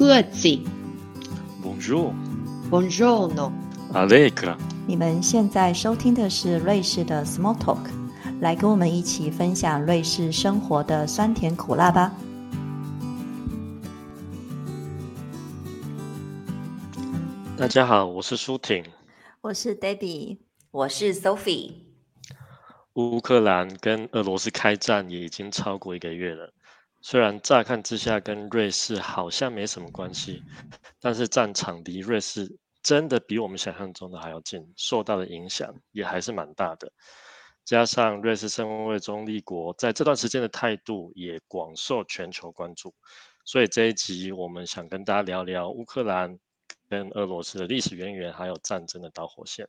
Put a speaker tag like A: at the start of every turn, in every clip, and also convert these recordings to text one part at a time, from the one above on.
A: 各自。
B: Bonjour,
A: Buongiorno。
B: Allegra。
C: 你们现在收听的是瑞士的 Small Talk，来跟我们一起分享瑞士生活的酸甜苦辣吧。
B: 大家好，我是舒婷。
C: 我是 Debbie，
D: 我是 Sophie。
B: 乌克兰跟俄罗斯开战也已经超过一个月了。虽然乍看之下跟瑞士好像没什么关系，但是战场离瑞士真的比我们想象中的还要近，受到的影响也还是蛮大的。加上瑞士身为中立国，在这段时间的态度也广受全球关注，所以这一集我们想跟大家聊聊乌克兰跟俄罗斯的历史渊源，还有战争的导火线。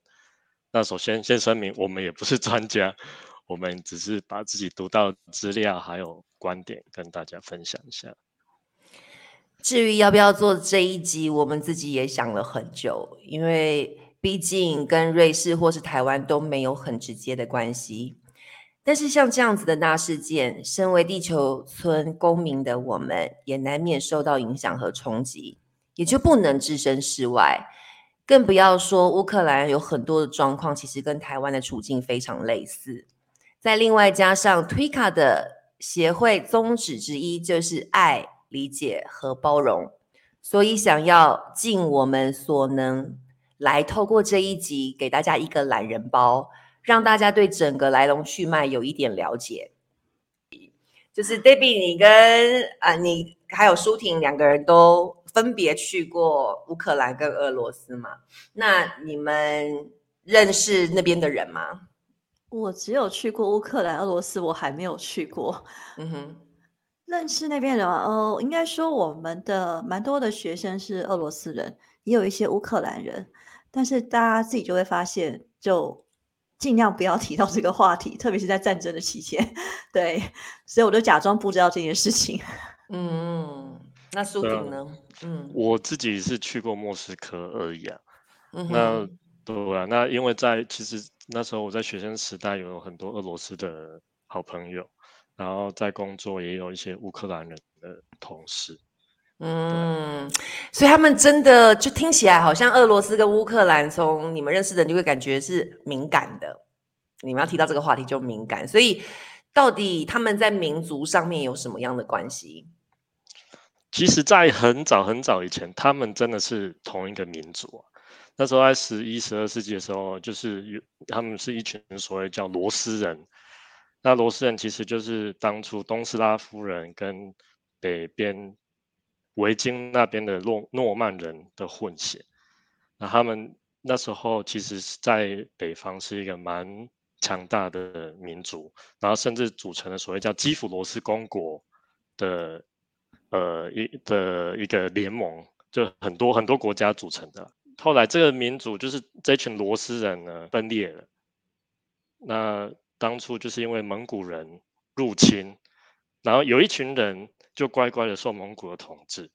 B: 那首先先声明，我们也不是专家，我们只是把自己读到资料还有观点跟大家分享一下。
D: 至于要不要做这一集，我们自己也想了很久，因为毕竟跟瑞士或是台湾都没有很直接的关系。但是像这样子的大事件，身为地球村公民的我们，也难免受到影响和冲击，也就不能置身事外。更不要说乌克兰有很多的状况，其实跟台湾的处境非常类似。再另外加上 Twika 的协会宗旨之一就是爱、理解和包容，所以想要尽我们所能，来透过这一集给大家一个懒人包，让大家对整个来龙去脉有一点了解。就是 Debbie，你跟啊、你还有舒婷两个人都分别去过乌克兰跟俄罗斯嘛？那你们认识那边的人吗？
C: 我只有去过乌克兰、俄罗斯，我还没有去过。
D: 嗯哼，
C: 认识那边人哦？呃，应该说我们的蛮多的学生是俄罗斯人，也有一些乌克兰人，但是大家自己就会发现，就尽量不要提到这个话题，特别是在战争的期间。对，所以我就假装不知道这件事情。
D: 嗯，那苏
B: 对啊
D: 婷呢？嗯
B: 我自己是去过莫斯科而已啊。
D: 嗯
B: 那
D: 哼，
B: 对啊，那因为在其实那时候我在学生时代有很多俄罗斯的好朋友，然后在工作也有一些乌克兰人的同事。
D: 嗯，所以他们真的就听起来好像俄罗斯跟乌克兰，从你们认识的，你就会感觉是敏感的。你们要提到这个话题就敏感，所以到底他们在民族上面有什么样的关系？
B: 其实，在很早很早以前，他们真的是同一个民族啊。那时候在十一、十二世纪的时候，就是有他们是一群所谓叫罗斯人。那罗斯人其实就是当初东斯拉夫人跟北边维京那边的诺诺曼人的混血。那他们那时候其实是在北方是一个蛮强大的民族，然后甚至组成了所谓叫基辅罗斯公国的呃一的一个联盟，就很多很多国家组成的。后来这个民族就是这群罗斯人呢分裂了，那当初就是因为蒙古人入侵，然后有一群人就乖乖的受蒙古的统治，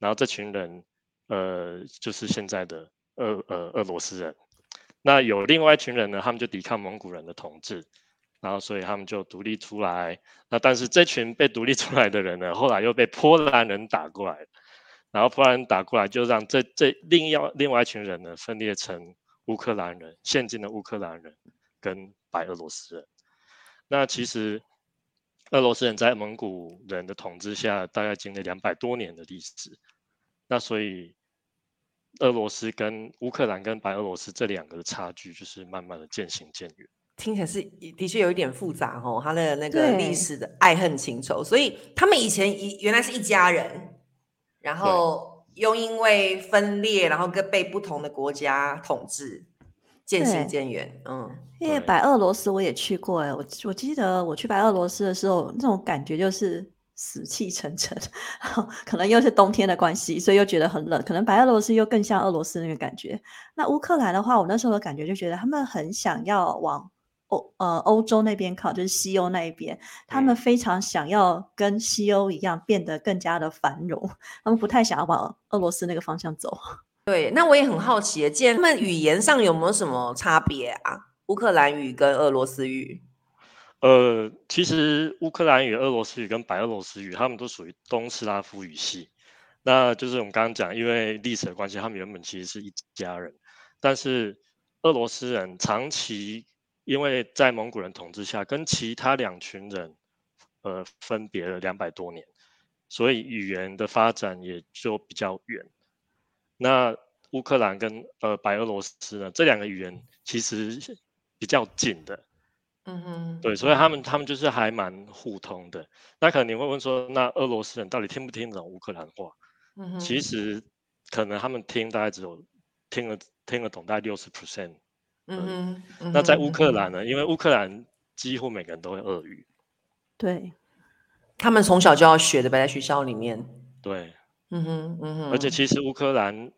B: 然后这群人呃就是现在的俄呃俄罗斯人。那有另外一群人呢，他们就抵抗蒙古人的统治，然后所以他们就独立出来。那但是这群被独立出来的人呢，后来又被波兰人打过来，然后波兰打过来，就让这这另要另外一群人呢分裂成乌克兰人，现今的乌克兰人跟白俄罗斯人。那其实俄罗斯人在蒙古人的统治下，大概经历两百多年的历史。那所以俄罗斯跟乌克兰跟白俄罗斯这两个的差距，就是慢慢的渐行渐远。
D: 听起来是的确有一点复杂哦，他的那个
C: 对
D: 历史的爱恨情仇，所以他们以前一原来是一家人，然后又因为分裂，然后跟被不同的国家统治，渐行渐远。嗯，
C: 因为白俄罗斯我也去过哎，我我记得我去白俄罗斯的时候，那种感觉就是死气沉沉，可能又是冬天的关系，所以又觉得很冷。可能白俄罗斯又更像俄罗斯那个感觉。那乌克兰的话，我那时候的感觉就觉得他们很想要往欧呃欧洲那边靠，就是西欧那一边，他们
B: 嗯
C: 非常想要跟西欧一样变得更加的繁荣，他们不太想要往俄罗斯那个方向走。
D: 对。那我也很好奇，既然他们语言上有没有什么差别啊？乌克兰语跟俄罗斯语？
B: 呃，其实乌克兰语、俄罗斯语跟白俄罗斯语，他们都属于东斯拉夫语系。那就是我们刚刚讲，因为历史的关系，他们原本其实是一家人，但是俄罗斯人长期因为在蒙古人统治下，跟其他两群人呃分别了两百多年，所以语言的发展也就比较远。那乌克兰跟呃白俄罗斯呢，这两个语言其实比较近的。
D: 嗯哼，
B: 对，所以他们他们就是还蛮互通的。那可能你会问说，那俄罗斯人到底听不听懂乌克兰话？
D: 嗯哼，
B: 其实可能他们听大概只有听了听得懂大概六十 percent。
D: 嗯哼，嗯
B: 那在
D: 哼
B: 乌克兰呢，因为乌克兰几乎每个人都会俄语，
C: 对，
D: 他们从小就要学的呗，在学校里面。
B: 对，
D: 嗯哼，嗯哼，
B: 而且其实乌克兰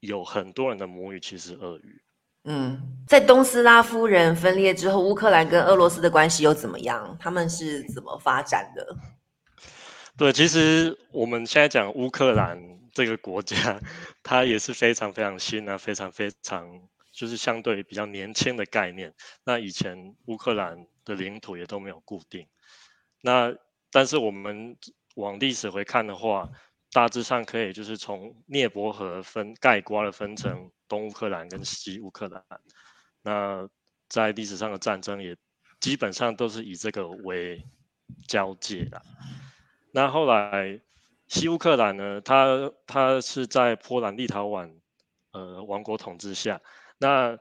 B: 有很多人的母语其实是俄语。
D: 嗯，在东斯拉夫人分裂之后，乌克兰跟俄罗斯的关系又怎么样？他们是怎么发展的？
B: 对，其实我们现在讲乌克兰这个国家，它也是非常非常新啊，非常非常就是相对比较年轻的概念。那以前乌克兰的领土也都没有固定，那但是我们往历史回看的话，大致上可以就是从涅伯河分概括的分成东乌克兰跟西乌克兰。那在历史上的战争也基本上都是以这个为交界的。那后来西乌克兰呢，它它是在波兰立陶宛呃王国统治下，那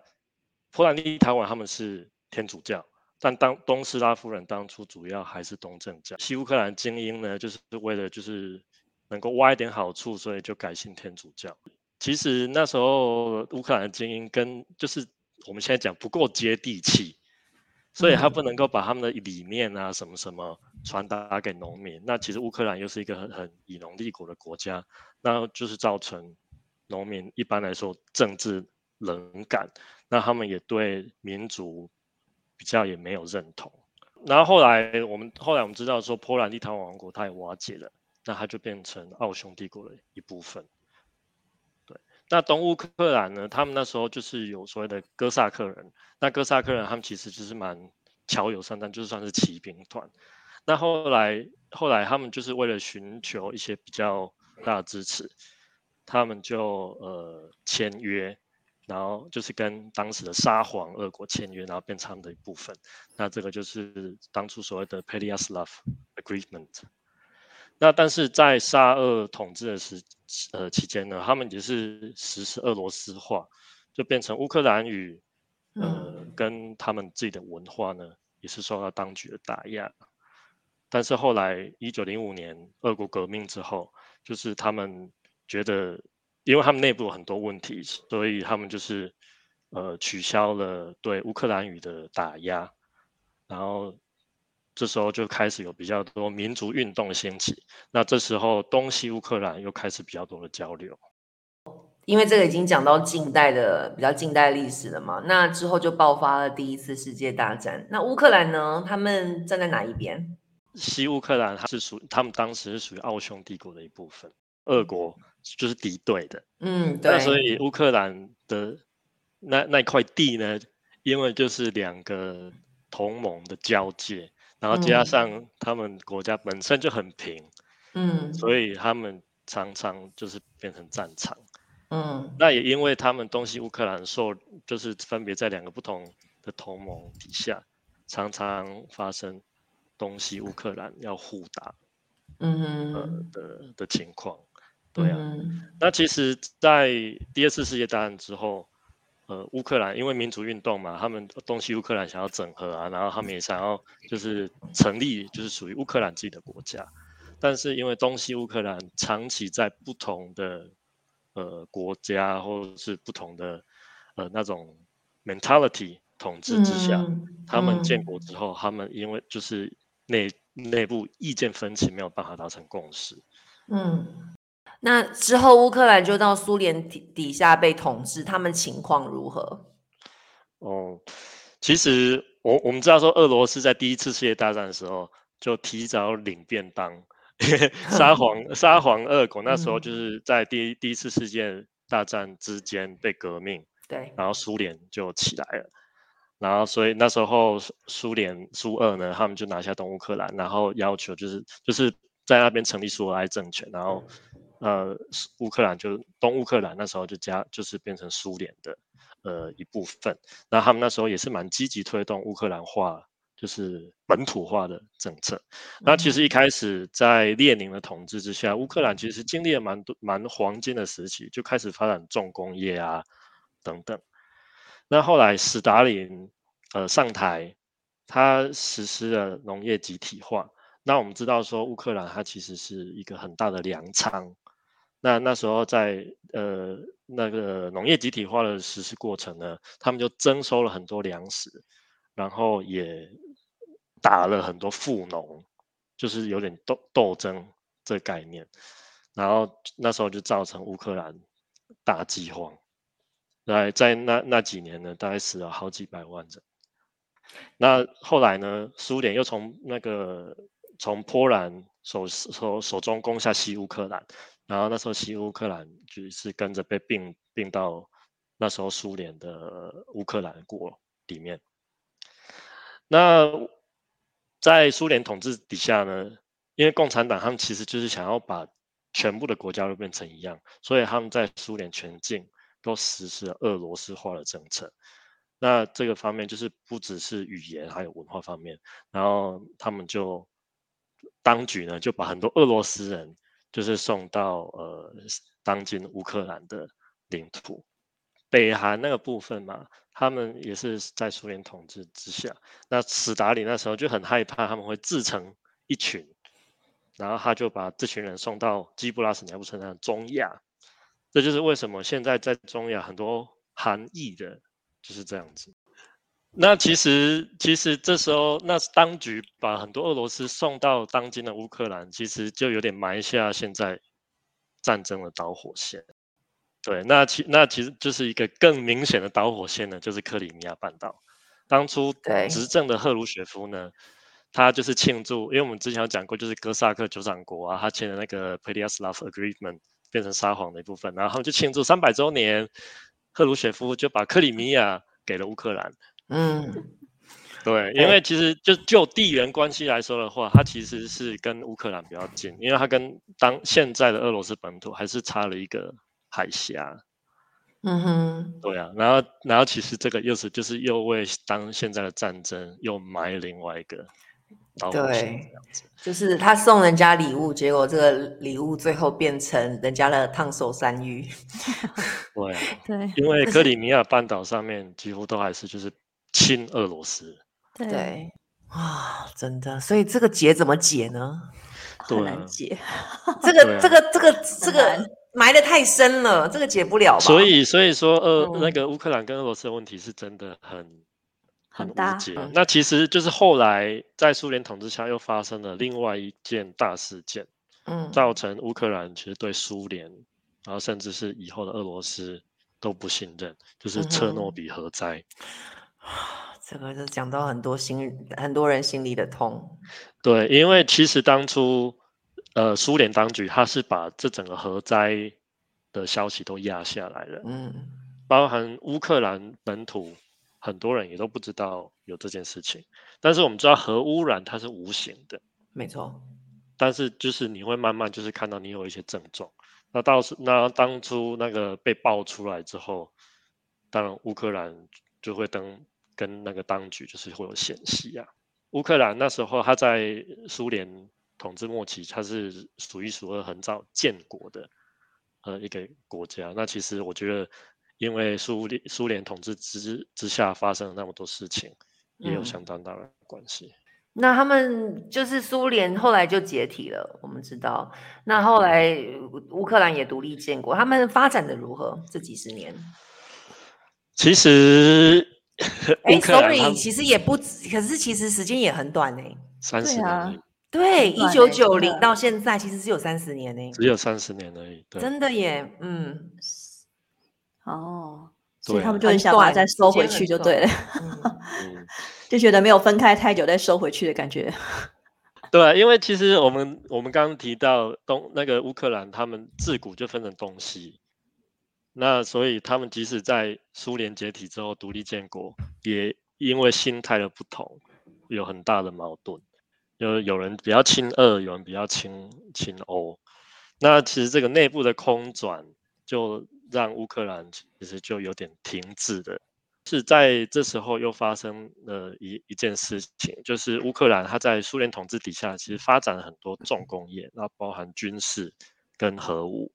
B: 波兰立陶宛他们是天主教，但当东斯拉夫人当初主要还是东正教。西乌克兰精英呢，就是为了就是能够挖一点好处，所以就改信天主教。其实那时候乌克兰精英跟就是我们现在讲不够接地气，所以他不能够把他们的理念啊什么什么传达给农民。那其实乌克兰又是一个很很以农立国的国家，那就是造成农民一般来说政治冷感，那他们也对民族比较也没有认同。然后后来我们后来我们知道说波兰立陶宛王国它也瓦解了，那它就变成奥匈帝国的一部分。对，那东乌克兰呢，他们那时候就是有所谓的哥萨克人，那哥萨克人他们其实就是蛮巧友善战，就算是骑兵团。那后来后来他们就是为了寻求一些比较大的支持，他们就呃签约，然后就是跟当时的沙皇俄国签约，然后变成他们的一部分。那这个就是当初所谓的 Pereyaslav Agreement。那但是在沙俄统治的时呃期间呢，他们也是实施俄罗斯化，就变成乌克兰语，呃，跟他们自己的文化呢，也是受到当局的打压。但是后来一九零五年俄国革命之后，就是他们觉得，因为他们内部有很多问题，所以他们就是呃取消了对乌克兰语的打压，然后这时候就开始有比较多民族运动兴起。那这时候东西乌克兰又开始比较多的交流。
D: 因为这个已经讲到近代的比较近代历史了嘛，那之后就爆发了第一次世界大战。那乌克兰呢？他们站在哪一边？
B: 西乌克兰它是属，他们当时是属于奥匈帝国的一部分，俄国就是敌对的。
D: 嗯，对。
B: 那所以乌克兰的那那块地呢，因为就是两个同盟的交界，然后加上他们国家本身就很平，
D: 嗯，
B: 所以他们常常就是变成战场。
D: 嗯，
B: 那也因为他们东西乌克兰受就是分别在两个不同的同盟底下，常常发生东西乌克兰要互打，
D: 嗯
B: 呃，的的情况。对啊，
D: 嗯
B: 那其实，在第二次世界大战之后，呃，乌克兰因为民族运动嘛，他们东西乌克兰想要整合啊，然后他们也想要就是成立就是属于乌克兰自己的国家，但是因为东西乌克兰长期在不同的呃国家或者是不同的呃那种 mentality 统治之下，
D: 嗯
B: 他们建
D: 嗯
B: 国。之后，他们因为就是内内部意见分歧，没有办法达成共识。
D: 嗯，那之后乌克兰就到苏联底底下被统治，他们情况如何？
B: 哦，其实我我们知道说，俄罗斯在第一次世界大战的时候就提早领便当，沙皇沙皇俄国那时候
D: 嗯。
B: 就是在第一第一次世界大战之间被革命，
D: 对，
B: 然后苏联就起来了，然后所以那时候苏苏联苏俄呢，他们就拿下东乌克兰，然后要求就是就是在那边成立苏俄埃政权，然后呃乌克兰就东乌克兰那时候就加就是变成苏联的呃一部分。那他们那时候也是蛮积极推动乌克兰化，就是本土化的政策。那其实一开始在列宁的统治之下，乌克兰其实经历了蛮多蛮黄金的时期，就开始发展重工业啊等等。那后来斯达林呃上台，他实施了农业集体化。那我们知道说乌克兰它其实是一个很大的粮仓。那那时候在呃那个农业集体化的实施过程呢，他们就征收了很多粮食，然后也打了很多富农，就是有点斗斗争这概念。然后那时候就造成乌克兰大饥荒。来，在那那几年呢，大概死了好几百万人。那后来呢，苏联又从那个从波兰手手手中攻下西乌克兰，然后那时候西乌克兰就是跟着被并并到那时候苏联的乌克兰国里面。那在苏联统治底下呢，因为共产党他们其实就是想要把全部的国家都变成一样，所以他们在苏联全境。都实施了俄罗斯化的政策，那这个方面就是不只是语言，还有文化方面。然后他们就当局呢，就把很多俄罗斯人就是送到呃当今乌克兰的领土，北韩那个部分嘛，他们也是在苏联统治之下。那斯大林那时候就很害怕他们会自成一群，然后他就把这群人送到基布拉什尼亚布的中亚。这就是为什么现在在中亚很多韩裔的就是这样子。那其实，其实这时候，那当局把很多俄罗斯送到当今的乌克兰，其实就有点埋下现在战争的导火线。对，那其那其实就是一个更明显的导火线呢，就是克里米亚半岛。当初执政的赫鲁雪夫呢，他就是庆祝，因为我们之前有讲过，就是哥萨克酋长国啊，他签的那个 p e i a s l a v Agreement。变成沙皇的一部分，然后就庆祝三百周年，赫鲁雪夫就把克里米亚给了乌克兰。嗯，对，因为其实就就地缘关系来说的话，它其实是跟乌克兰比较近，因为它跟当现在的俄罗斯本土还是差了一个海峡。嗯哼，对啊，然后然后其实这个又是就是又为当现在的战争又埋另外一个。
D: 对，就是他送人家礼物，结果这个礼物最后变成人家的烫手山芋。
B: 对 对，因为克里米亚半岛上面几乎都还是就是亲俄罗斯。
D: 对啊，真的，所以这个结怎么解呢？
C: 很难解。
D: 这个这个这个这个埋的太深了，这个解不了吧？
B: 所以所以说，呃，那个乌克兰跟俄罗斯的问题是真的很。
C: 很大。
B: 那其实就是后来在苏联统治下又发生了另外一件大事件，嗯，造成乌克兰其实对苏联，然后甚至是以后的俄罗斯都不信任，就是车诺比核灾。
D: 这个就讲到很多心很多人心里的痛。
B: 对，因为其实当初呃苏联当局他是把这整个核灾的消息都压下来了，嗯，包含乌克兰本土。很多人也都不知道有这件事情，但是我们知道核污染它是无形的，
D: 没错。
B: 但是就是你会慢慢就是看到你有一些症状，那到时那当初那个被爆出来之后，当然乌克兰就会登跟那个当局就是会有嫌隙啊。乌克兰那时候他在苏联统治末期，它是数一数二很早建国的呃一个国家。那其实我觉得。因为苏联苏联统治之之下发生了那么多事情，也有相当大的关系。
D: 那他们就是苏联后来就解体了，我们知道。那后来乌克兰也独立建国，他们发展的如何？这几十年？
B: 其实，
D: 哎，sorry，其实也不止，可是其实时间也很短呢，
B: 三十年。
D: 对，一九九零到现在其实只有三十年呢，
B: 只有三十年而已。
D: 真的耶，嗯。
C: 哦，所以他们就很想把它再收回去，就对了，就觉得没有分开太久再收回去的感觉。
B: 对，因为其实我们我们刚刚提到东那个乌克兰，他们自古就分成东西，那所以他们即使在苏联解体之后独立建国，也因为心态的不同，有很大的矛盾，有有人比较亲俄，有人比较亲亲欧。那其实这个内部的空转就让乌克兰其实就有点停滞的。是在这时候又发生了一一件事情，就是乌克兰它在苏联统治底下，其实发展了很多重工业，那包含军事跟核武。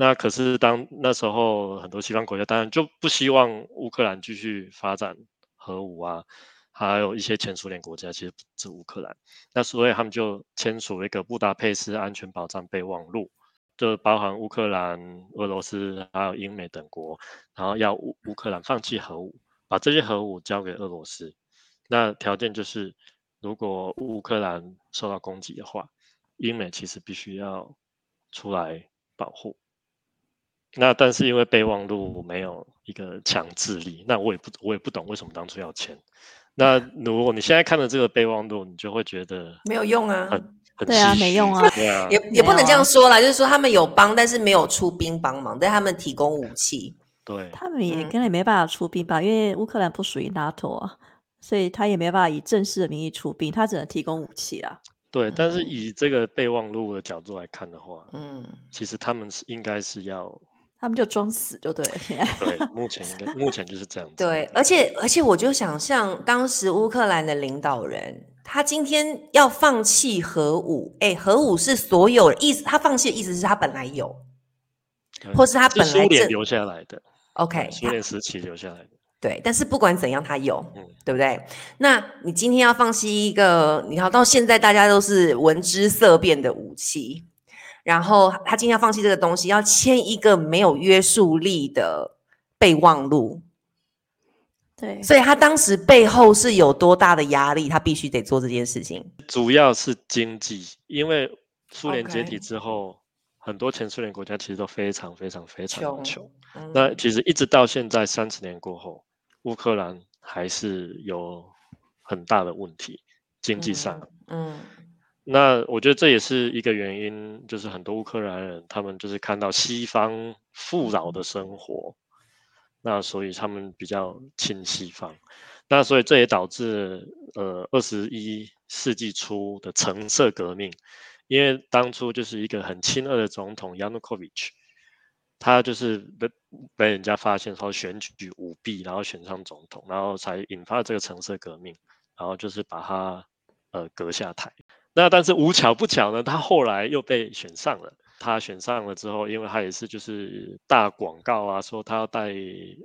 B: 那可是当那时候很多西方国家当然就不希望乌克兰继续发展核武啊，还有一些前苏联国家其实不止乌克兰，那所以他们就签署了一个布达佩斯安全保障备忘录。就包含乌克兰、俄罗斯还有英美等国，然后要乌乌克兰放弃核武，把这些核武交给俄罗斯。那条件就是，如果乌克兰受到攻击的话，英美其实必须要出来保护。那但是因为备忘录没有一个强制力，那我也不我也不懂为什么当初要签。那如果你现在看了这个备忘录，你就会觉得
D: 没有用啊。
C: 对啊，没用啊，
D: 也也不能这样说啦，就是说他们有帮，但是没有出兵帮忙，但他们提供武器。
B: 对，
C: 他们也根本没办法出兵吧，因为乌克兰不属于 NATO 啊，所以他也没办法以正式的名义出兵，他只能提供武器啊。
B: 对，但是以这个备忘录的角度来看的话，嗯，其实他们是应该是要，
C: 他们就装死就对了。
B: 对，目前应该目前就是这样子。
D: 对，而且而且我就想象当时乌克兰的领导人。他今天要放弃核武，哎，核武是所有意思，他放弃的意思是他本来有，或是他本来
B: 留下来的
D: ，OK，
B: 苏联时期留下来的，
D: 对。但是不管怎样，他有，嗯，对不对？那你今天要放弃一个，你看到现在大家都是闻之色变的武器，然后他今天要放弃这个东西，要签一个没有约束力的备忘录。
C: 对，
D: 所以他当时背后是有多大的压力，他必须得做这件事情。
B: 主要是经济，因为苏联解体之后，很多前苏联国家其实都非常非常非常穷。那其实一直到现在三十年过后，乌克兰还是有很大的问题，经济上。嗯，那我觉得这也是一个原因，就是很多乌克兰人他们就是看到西方富饶的生活。那所以他们比较亲西方，那所以这也导致呃二十一世纪初的橙色革命，因为当初就是一个很亲俄的总统 Yanukovych，他就是被被人家发现说选举舞弊，然后选上总统，然后才引发这个橙色革命，然后就是把他呃革下台。那但是无巧不巧呢，他后来又被选上了。他选上了之后，因为他也是就是大广告啊，说他要带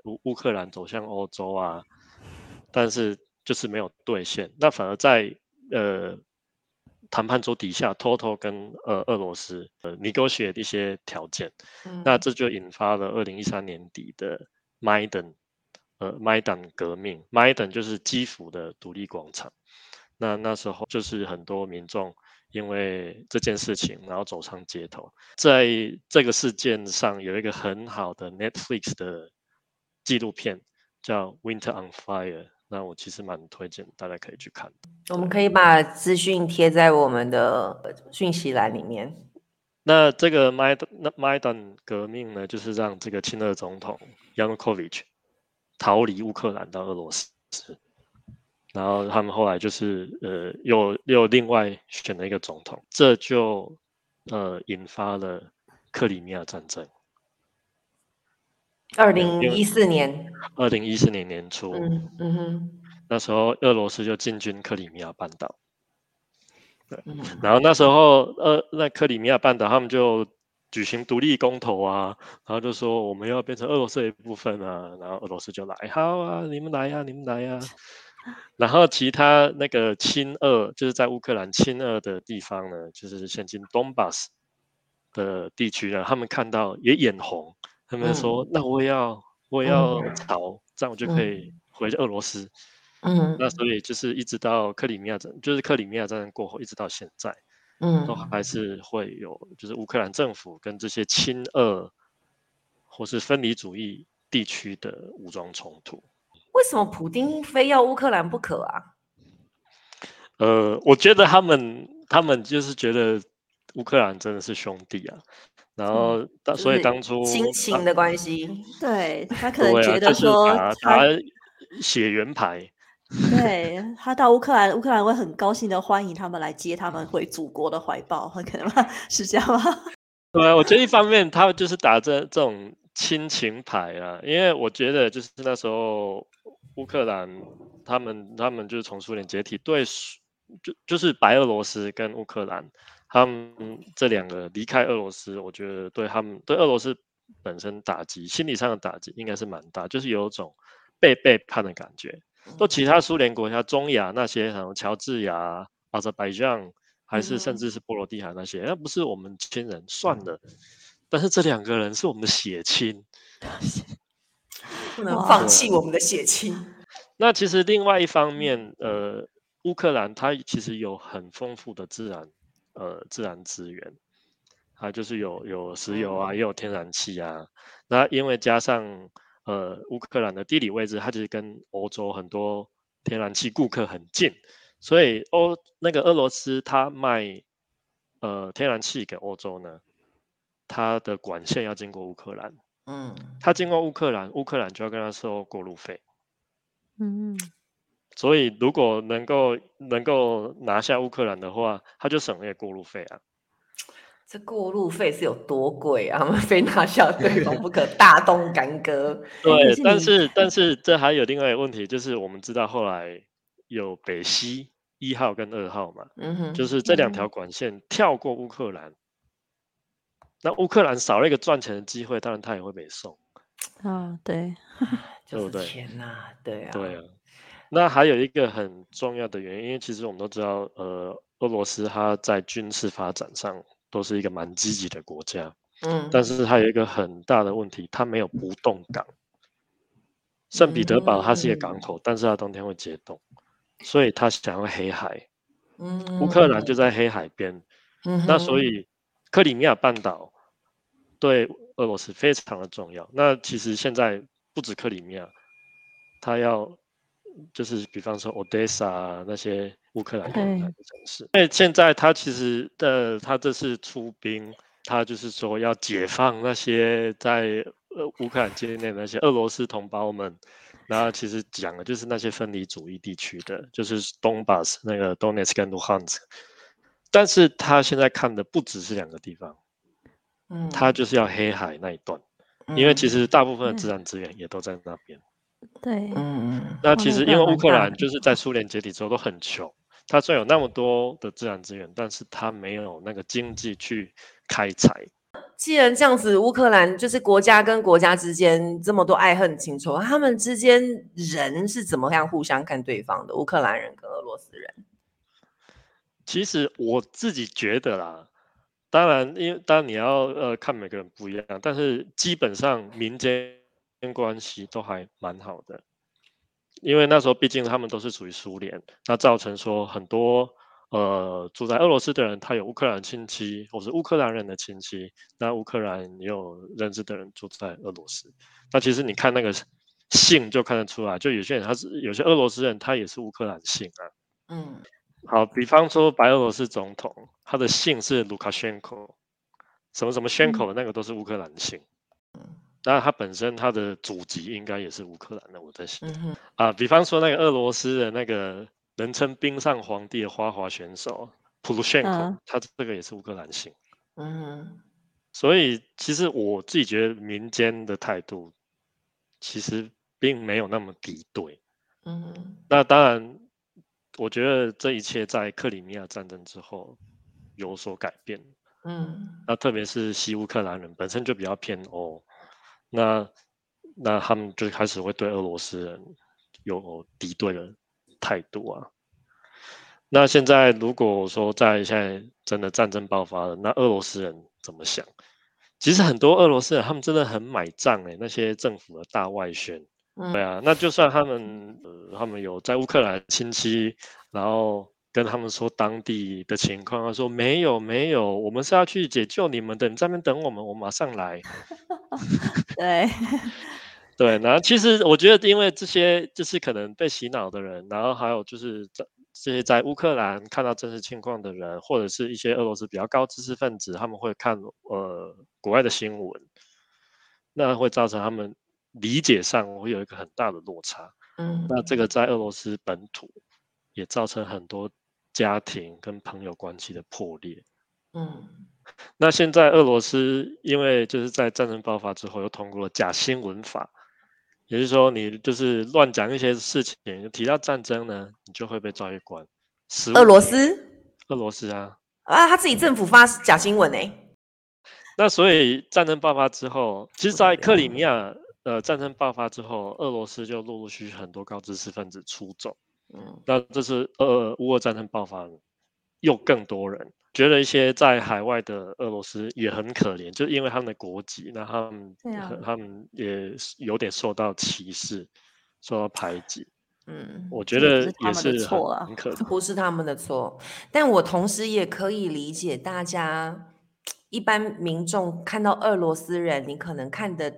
B: 乌乌克兰走向欧洲啊，但是就是没有兑现。那反而在呃谈判桌底下偷偷跟呃俄罗斯呃 negotiate 一些条件，那这就引发了二零一三年底的 Maidan 呃 Maidan 革命，Maidan 就是基辅的独立广场。那那时候就是很多民众。因为这件事情，然后走上街头，在这个事件上有一个很好的 Netflix 的纪录片，叫《Winter on Fire》。那我其实蛮推荐大家可以去看。
D: 我们可以把资讯贴在我们的讯息栏里面。
B: 那这个 Maidan 革命呢，就是让这个亲俄总统 Yanukovych 逃离乌克兰到俄罗斯。然后他们后来就是呃，又又另外选了一个总统，这就呃引发了克里米亚战争。
D: 二零一四年，
B: 二零一四年年初，嗯嗯哼，那时候俄罗斯就进军克里米亚半岛。对，然后那时候呃，那克里米亚半岛他们就举行独立公投啊，然后就说我们要变成俄罗斯的一部分啊，然后俄罗斯就来，好啊，你们来呀，你们来呀。然后其他那个亲俄，就是在乌克兰亲俄的地方呢，就是现今东巴斯的地区呢，他们看到也眼红，他们说：“那我也要，我也要逃，这样我就可以回俄罗斯。”嗯，那所以就是一直到克里米亚战，就是克里米亚战争过后，一直到现在，嗯，都还是会有，就是乌克兰政府跟这些亲俄或是分离主义地区的武装冲突。
D: 为什么普丁非要乌克兰不可啊？
B: 呃，我觉得他们他们就是觉得乌克兰真的是兄弟啊，然后所以当初
D: 亲情的关系，
C: 对他可能觉得说他
B: 血缘牌，
C: 对他到乌克兰，乌克兰会很高兴的欢迎他们来接他们回祖国的怀抱，很可能是这样吗？
B: 对啊，我觉得一方面他们就是打着这种亲情牌啊，因为我觉得就是那时候乌克兰他们他们就是从苏联解体，对，就就是白俄罗斯跟乌克兰他们这两个离开俄罗斯，我觉得对他们对俄罗斯本身打击心理上的打击应该是蛮大，就是有种被背叛的感觉。都其他苏联国家、中亚那些，什么乔治亚、阿塞拜疆。还是甚至是波罗的海那些，那不是我们亲人算了。但是这两个人是我们的血亲，
D: 不能放弃我们的血亲。
B: 那其实另外一方面，呃，乌克兰它其实有很丰富的自然，呃，自然资源，它就是有有石油啊，也有天然气啊。那因为加上呃乌克兰的地理位置，它其实跟欧洲很多天然气顾客很近。所以欧那个俄罗斯，它卖呃天然气给欧洲呢，它的管线要经过乌克兰，嗯，它经过乌克兰，乌克兰就要跟他收过路费，嗯，所以如果能够能够拿下乌克兰的话，他就省了过路费啊。
D: 这过路费是有多贵啊？他们非拿下对方不可，大动干戈。
B: 对，但是但是这还有另外一个问题，就是我们知道后来有北溪。一号跟二号嘛，嗯哼，就是这两条管线跳过乌克兰，那乌克兰少了一个赚钱的机会，当然他也会被送。
C: 啊，对，
B: 对不对？
D: 天哪，对啊，
B: 对啊。那还有一个很重要的原因，因为其实我们都知道，呃，俄罗斯它在军事发展上都是一个蛮积极的国家，嗯，但是它有一个很大的问题，它没有不动港。圣彼得堡它是一个港口，但是它冬天会结冻。所以它想要黑海，嗯，乌克兰就在黑海边，嗯，那所以克里米亚半岛对俄罗斯非常的重要。那其实现在不止克里米亚，他要就是比方说 Odessa 那些乌克兰的城市，因为现在他其实的他这次出兵，他就是说要解放那些在呃乌克兰境内那些俄罗斯同胞们。然后其实讲的就是那些分离主义地区的，就是东巴斯那个 Donetsk 跟 Luhansk，但是他现在看的不只是两个地方，嗯，他就是要黑海那一段，因为其实大部分的自然资源也都在那边。
C: 对，嗯
B: 嗯。那其实因为乌克兰就是在苏联解体之后都很穷，他虽然有那么多的自然资源，但是他没有那个经济去开采。
D: 既然这样子，乌克兰就是国家跟国家之间这么多爱恨情仇，他们之间人是怎么样互相看对方的？乌克兰人跟俄罗斯人，
B: 其实我自己觉得啦，当然，因为当然你要呃看每个人不一样，但是基本上民间关系都还蛮好的，因为那时候毕竟他们都是属于苏联，那造成说很多。呃，住在俄罗斯的人，他有乌克兰亲戚，或是乌克兰人的亲戚。那乌克兰也有认识的人住在俄罗斯。那其实你看那个姓就看得出来，就有些人他是有些俄罗斯人，他也是乌克兰姓啊。嗯，好，比方说白俄罗斯总统，他的姓是卢卡申科，什么什么宣口的那个都是乌克兰姓。嗯，当然他本身他的祖籍应该也是乌克兰的，我在想。嗯啊，比方说那个俄罗斯的那个。人称冰上皇帝的花滑选手普鲁申科，他这个也是乌克兰姓。嗯，所以其实我自己觉得民间的态度其实并没有那么敌对。嗯，那当然，我觉得这一切在克里米亚战争之后有所改变。嗯，那特别是西乌克兰人本身就比较偏欧，那那他们就开始会对俄罗斯人有敌对的。态度啊，那现在如果说在现在真的战争爆发了，那俄罗斯人怎么想？其实很多俄罗斯人他们真的很买账哎，那些政府的大外宣，对啊，那就算他们呃他们有在乌克兰亲戚，然后跟他们说当地的情况，他说没有没有，我们是要去解救你们的，你在那边等我们，我马上来。
C: 对。
B: 对，然后其实我觉得，因为这些就是可能被洗脑的人，然后还有就是在这些在乌克兰看到真实情况的人，或者是一些俄罗斯比较高知识分子，他们会看呃国外的新闻，那会造成他们理解上会有一个很大的落差。嗯，那这个在俄罗斯本土也造成很多家庭跟朋友关系的破裂。嗯，那现在俄罗斯因为就是在战争爆发之后，又通过了假新闻法，也就是说，你就是乱讲一些事情，提到战争呢，你就会被抓去关。
D: 俄罗斯？
B: 俄罗斯啊？
D: 啊，他自己政府发假新闻哎。
B: 那所以战争爆发之后，其实，在克里米亚呃战争爆发之后，俄罗斯就陆陆续续很多高知识分子出走。嗯，那这是俄乌俄战争爆发，又更多人觉得一些在海外的俄罗斯也很可怜，就因为他们的国籍，那他们他们也有点受到歧视，受到排挤。嗯，我觉得也是
C: 错
B: 很可
D: 不是他们的错，但我同时也可以理解大家。一般民众看到俄罗斯人，你可能看的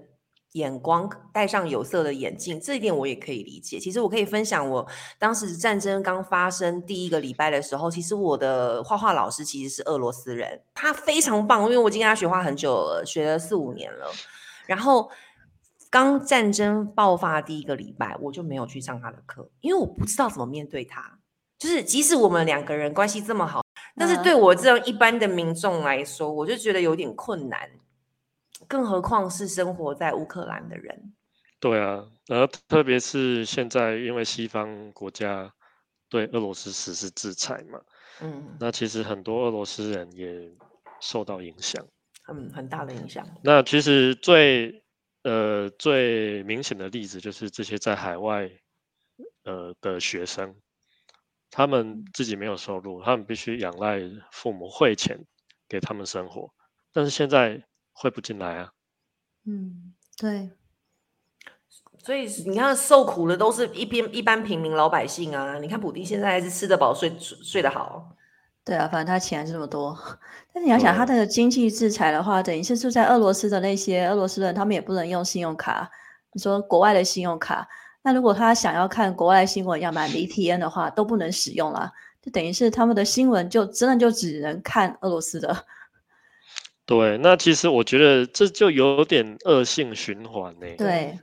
D: 眼光戴上有色的眼镜，这一点我也可以理解。其实我可以分享，我当时战争刚发生第一个礼拜的时候，其实我的画画老师其实是俄罗斯人，他非常棒，因为我已经跟他学画很久了，学了四五年了。然后刚战争爆发第一个礼拜，我就没有去上他的课，因为我不知道怎么面对他。就是即使我们两个人关系这么好。但是对我这样一般的民众来说，我就觉得有点困难，更何况是生活在乌克兰的人。
B: 对啊，然后特别是现在，因为西方国家对俄罗斯实施制裁嘛，嗯，那其实很多俄罗斯人也受到影响，
D: 嗯，很大的影响。
B: 那其实最呃最明显的例子就是这些在海外呃的学生。他们自己没有收入，他们必须仰赖父母汇钱给他们生活，但是现在汇不进来啊。
C: 嗯，对。
D: 所以你看，受苦的都是一边一般平民老百姓啊。你看普丁现在还是吃得饱、睡睡得好。
C: 对啊，反正他钱还是这么多。但是你要想，他的经济制裁的话，等于是住在俄罗斯的那些俄罗斯人，他们也不能用信用卡。你说国外的信用卡。那如果他想要看国外新闻要买 VPN 的话，都不能使用了，就等于是他们的新闻就真的就只能看俄罗斯的。
B: 对，那其实我觉得这就有点恶性循环呢。
C: 对，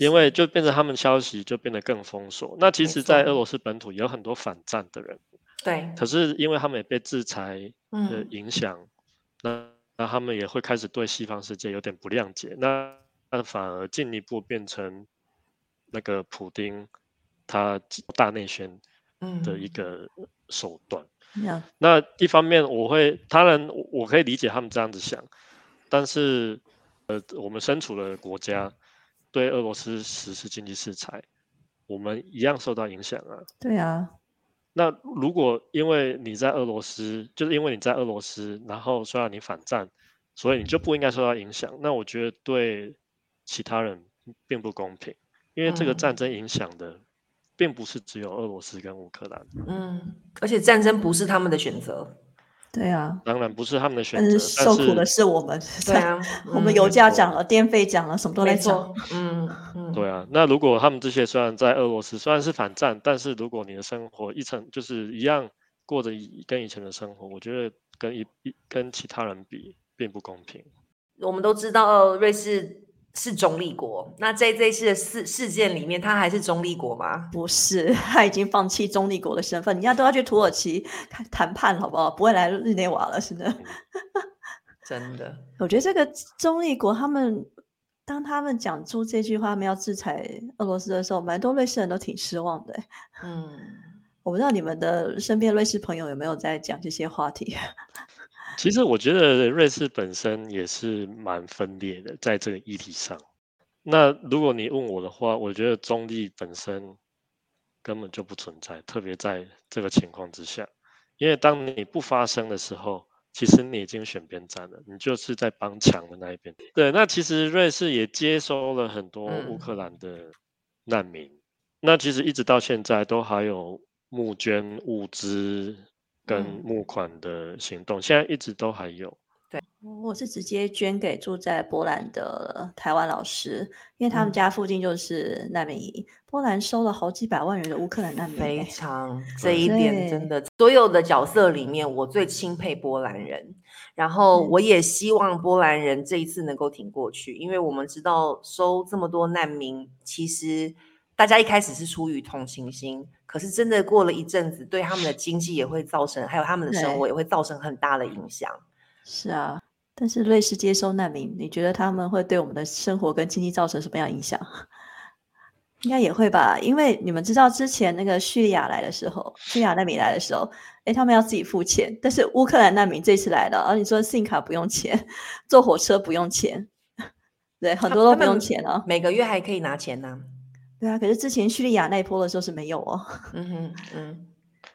B: 因为就变成他们消息就变得更封锁。那其实，在俄罗斯本土有很多反战的人。
D: 对。
B: 可是因为他们也被制裁的影响，那那他们也会开始对西方世界有点不谅解，那那反而进一步变成。那个普丁，他大内宣的一个手段。那一方面，我会当然我可以理解他们这样子想，但是呃，我们身处的国家对俄罗斯实施经济制裁，我们一样受到影响啊。
C: 对啊。
B: 那如果因为你在俄罗斯，就是因为你在俄罗斯，然后说要你反战，所以你就不应该受到影响，那我觉得对其他人并不公平。因为这个战争影响的，并不是只有俄罗斯跟乌克兰。
D: 嗯，而且战争不是他们的选择。
C: 对啊，
B: 当然不是他们的选择，
C: 受苦的是我们。
D: 对啊，
C: 我们油价涨了，电费涨了，什么都在涨。
D: 嗯嗯，
B: 对啊。那如果他们这些虽然在俄罗斯虽然是反战，但是如果你的生活一层就是一样过着跟以前的生活，我觉得跟一一跟其他人比并不公平。
D: 我们都知道瑞士。是中立国，那在这次的事事件里面，他还是中立国吗？
C: 不是，他已经放弃中立国的身份。人家都要去土耳其谈判，好不好？不会来日内瓦了，是的。
D: 真的，
C: 我觉得这个中立国，他们当他们讲出这句话，他们要制裁俄罗斯的时候，蛮多瑞士人都挺失望的。嗯，我不知道你们的身边瑞士朋友有没有在讲这些话题。
B: 其实我觉得瑞士本身也是蛮分裂的，在这个议题上。那如果你问我的话，我觉得中立本身根本就不存在，特别在这个情况之下，因为当你不发声的时候，其实你已经选边站了，你就是在帮强的那一边。对，那其实瑞士也接收了很多乌克兰的难民，那其实一直到现在都还有募捐物资。跟募款的行动，现在一直都还有。
C: 对，我是直接捐给住在波兰的台湾老师，因为他们家附近就是难民营。波兰收了好几百万人的乌克兰难民，
D: 非常这一点真的，所有的角色里面，我最钦佩波兰人。然后我也希望波兰人这一次能够挺过去，因为我们知道收这么多难民，其实。大家一开始是出于同情心，可是真的过了一阵子，对他们的经济也会造成，还有他们的生活也会造成很大的影响。
C: 是啊，但是瑞士接收难民，你觉得他们会对我们的生活跟经济造成什么样影响？应该也会吧，因为你们知道之前那个叙利亚来的时候，叙利亚难民来的时候，诶，他们要自己付钱，但是乌克兰难民这次来了，而你说信卡不用钱，坐火车不用钱，对，很多都不用钱啊，
D: 每个月还可以拿钱呢。
C: 对啊，可是之前叙利亚那一波的时候是没有哦。
D: 嗯哼，嗯。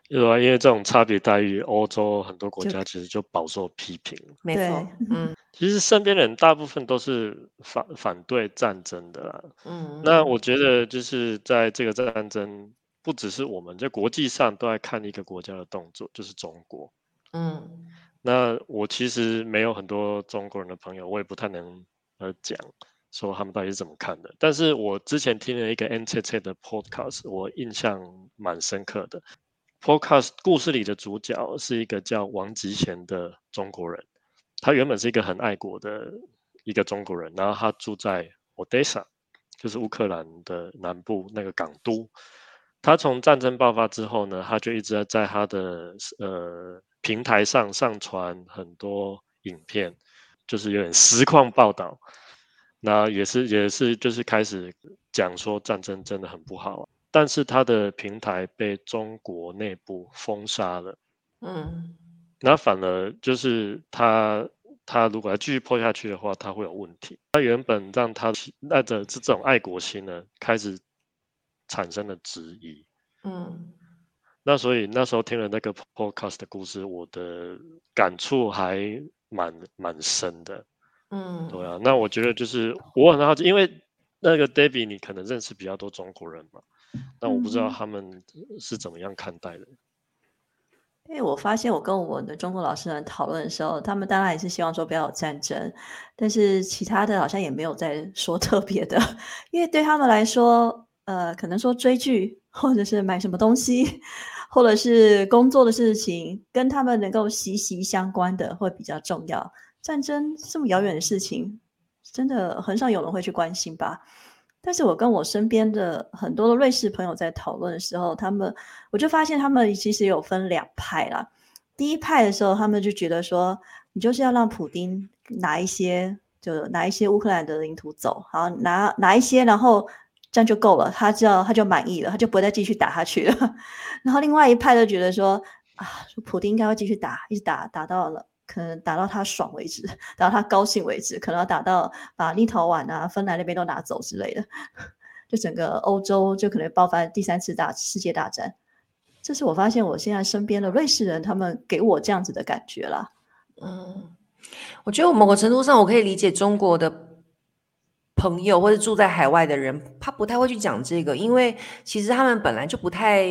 B: 对啊，因为这种差别待遇，欧洲很多国家其实就饱受批评。
D: 没错，嗯，
B: 其实身边人大部分都是反反对战争的啦。嗯，那我觉得就是在这个战争，不只是我们在国际上都在看一个国家的动作，就是中国。嗯，那我其实没有很多中国人的朋友，我也不太能呃讲说他们到底是怎么看的。但是我之前听了一个 N T T 的 Podcast，我印象蛮深刻的。Podcast 故事里的主角是一个叫王吉贤的中国人，他原本是一个很爱国的一个中国人，然后他住在 Odessa，就是乌克兰的南部那个港都。他从战争爆发之后呢，他就一直在在他的呃平台上上传很多影片，就是有点实况报道。那也是也是就是开始讲说战争真的很不好。但是他的平台被中国内部封杀了，嗯，那反而就是他他如果要继续破下去的话，他会有问题。他原本让他带着这种爱国心呢，开始产生了质疑，嗯，那所以那时候听了那个 podcast 的故事，我的感触还蛮蛮深的，嗯，对啊，那我觉得就是我很好奇，因为那个 Debbie 你可能认识比较多中国人嘛。但我不知道他们是怎么样看待的。
C: 因为我发现，我跟我的中国老师们讨论的时候，他们当然也是希望说不要有战争，但是其他的好像也没有在说特别的。因为对他们来说，呃，可能说追剧，或者是买什么东西，或者是工作的事情，跟他们能够息息相关的会比较重要。战争这么遥远的事情，真的很少有人会去关心吧。但是我跟我身边的很多的瑞士朋友在讨论的时候，他们我就发现他们其实有分两派啦。第一派的时候，他们就觉得说，你就是要让普丁拿一些，就拿一些乌克兰的领土走，好拿拿一些，然后这样就够了，他就他就满意了，他就不会再继续打下去了。然后另外一派就觉得说，啊，普丁应该会继续打，一直打打到了。可能打到他爽为止，打到他高兴为止，可能要打到把立陶宛啊、芬兰那边都拿走之类的，就整个欧洲就可能爆发第三次大世界大战。这是我发现我现在身边的瑞士人，他们给我这样子的感觉啦。
D: 嗯，我觉得某个程度上，我可以理解中国的朋友或者住在海外的人，他不太会去讲这个，因为其实他们本来就不太。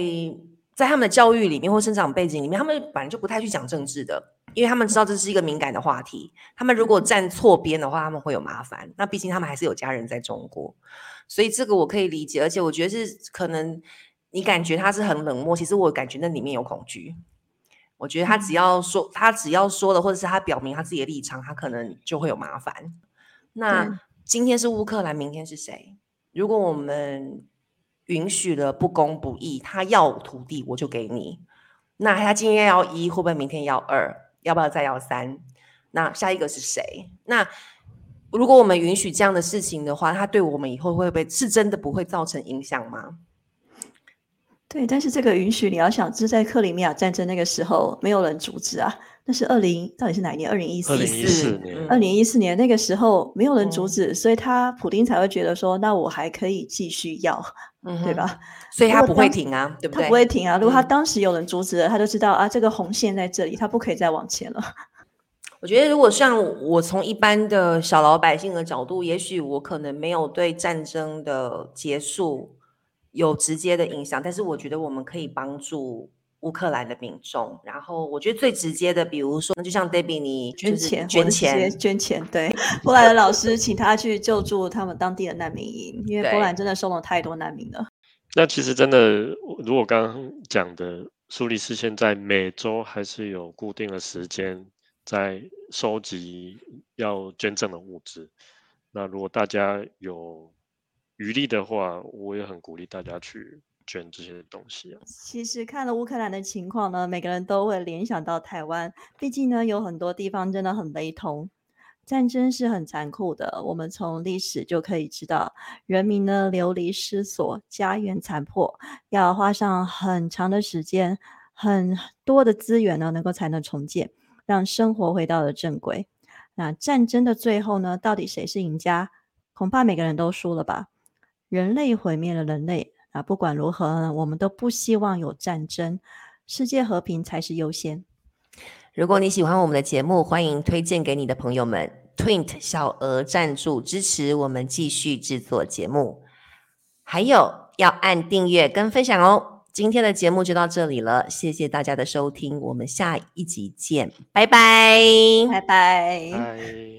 D: 在他们的教育里面或生长背景里面，他们本来就不太去讲政治的，因为他们知道这是一个敏感的话题。他们如果站错边的话，他们会有麻烦。那毕竟他们还是有家人在中国，所以这个我可以理解。而且我觉得是可能你感觉他是很冷漠，其实我感觉那里面有恐惧。我觉得他只要说，他只要说了，或者是他表明他自己的立场，他可能就会有麻烦。那今天是乌克兰，明天是谁？如果我们。允许了不公不义，他要土地我就给你。那他今天要一，会不会明天要二？要不要再要三？那下一个是谁？那如果我们允许这样的事情的话，它对我们以后会不会是真的不会造成影响吗？
C: 对，但是这个允许你要想，是在克里米亚战争那个时候，没有人阻止啊。那是二零，到底是哪一年？二零一四
B: 年。
C: 二零一四年那个时候没有人阻止，所以他普丁才会觉得说，那我还可以继续要，对吧？
D: 所以他不会停啊，对不对？
C: 他不会停啊。如果他当时有人阻止了，他就知道啊，这个红线在这里，他不可以再往前了。
D: 我觉得，如果像我从一般的小老百姓的角度，也许我可能没有对战争的结束有直接的影响，但是我觉得我们可以帮助。乌克兰的民众，然后我觉得最直接的，比如说，那就像 Debbie，你
C: 捐钱，
D: 捐钱，
C: 捐钱。对，波兰的老师请他去救助他们当地的难民营，因为波兰真的收了太多难民了。
B: 那其实真的，如果刚刚讲的，苏黎世现在每周还是有固定的时间在收集要捐赠的物资。那如果大家有余力的话，我也很鼓励大家去选这些东西啊。
C: 其实看了乌克兰的情况呢，每个人都会联想到台湾，毕竟呢有很多地方真的很雷同。战争是很残酷的，我们从历史就可以知道，人民呢流离失所，家园残破，要花上很长的时间，很多的资源呢，能够才能重建，让生活回到了正轨。那战争的最后呢，到底谁是赢家？恐怕每个人都输了吧。人类毁灭了人类啊，不管如何，我们都不希望有战争，世界和平才是优先。
D: 如果你喜欢我们的节目，欢迎推荐给你的朋友们，Twint 小额赞助支持我们继续制作节目，还有要按订阅跟分享哦。今天的节目就到这里了，谢谢大家的收听，我们下一集见，拜拜，
C: 拜拜。
B: 拜。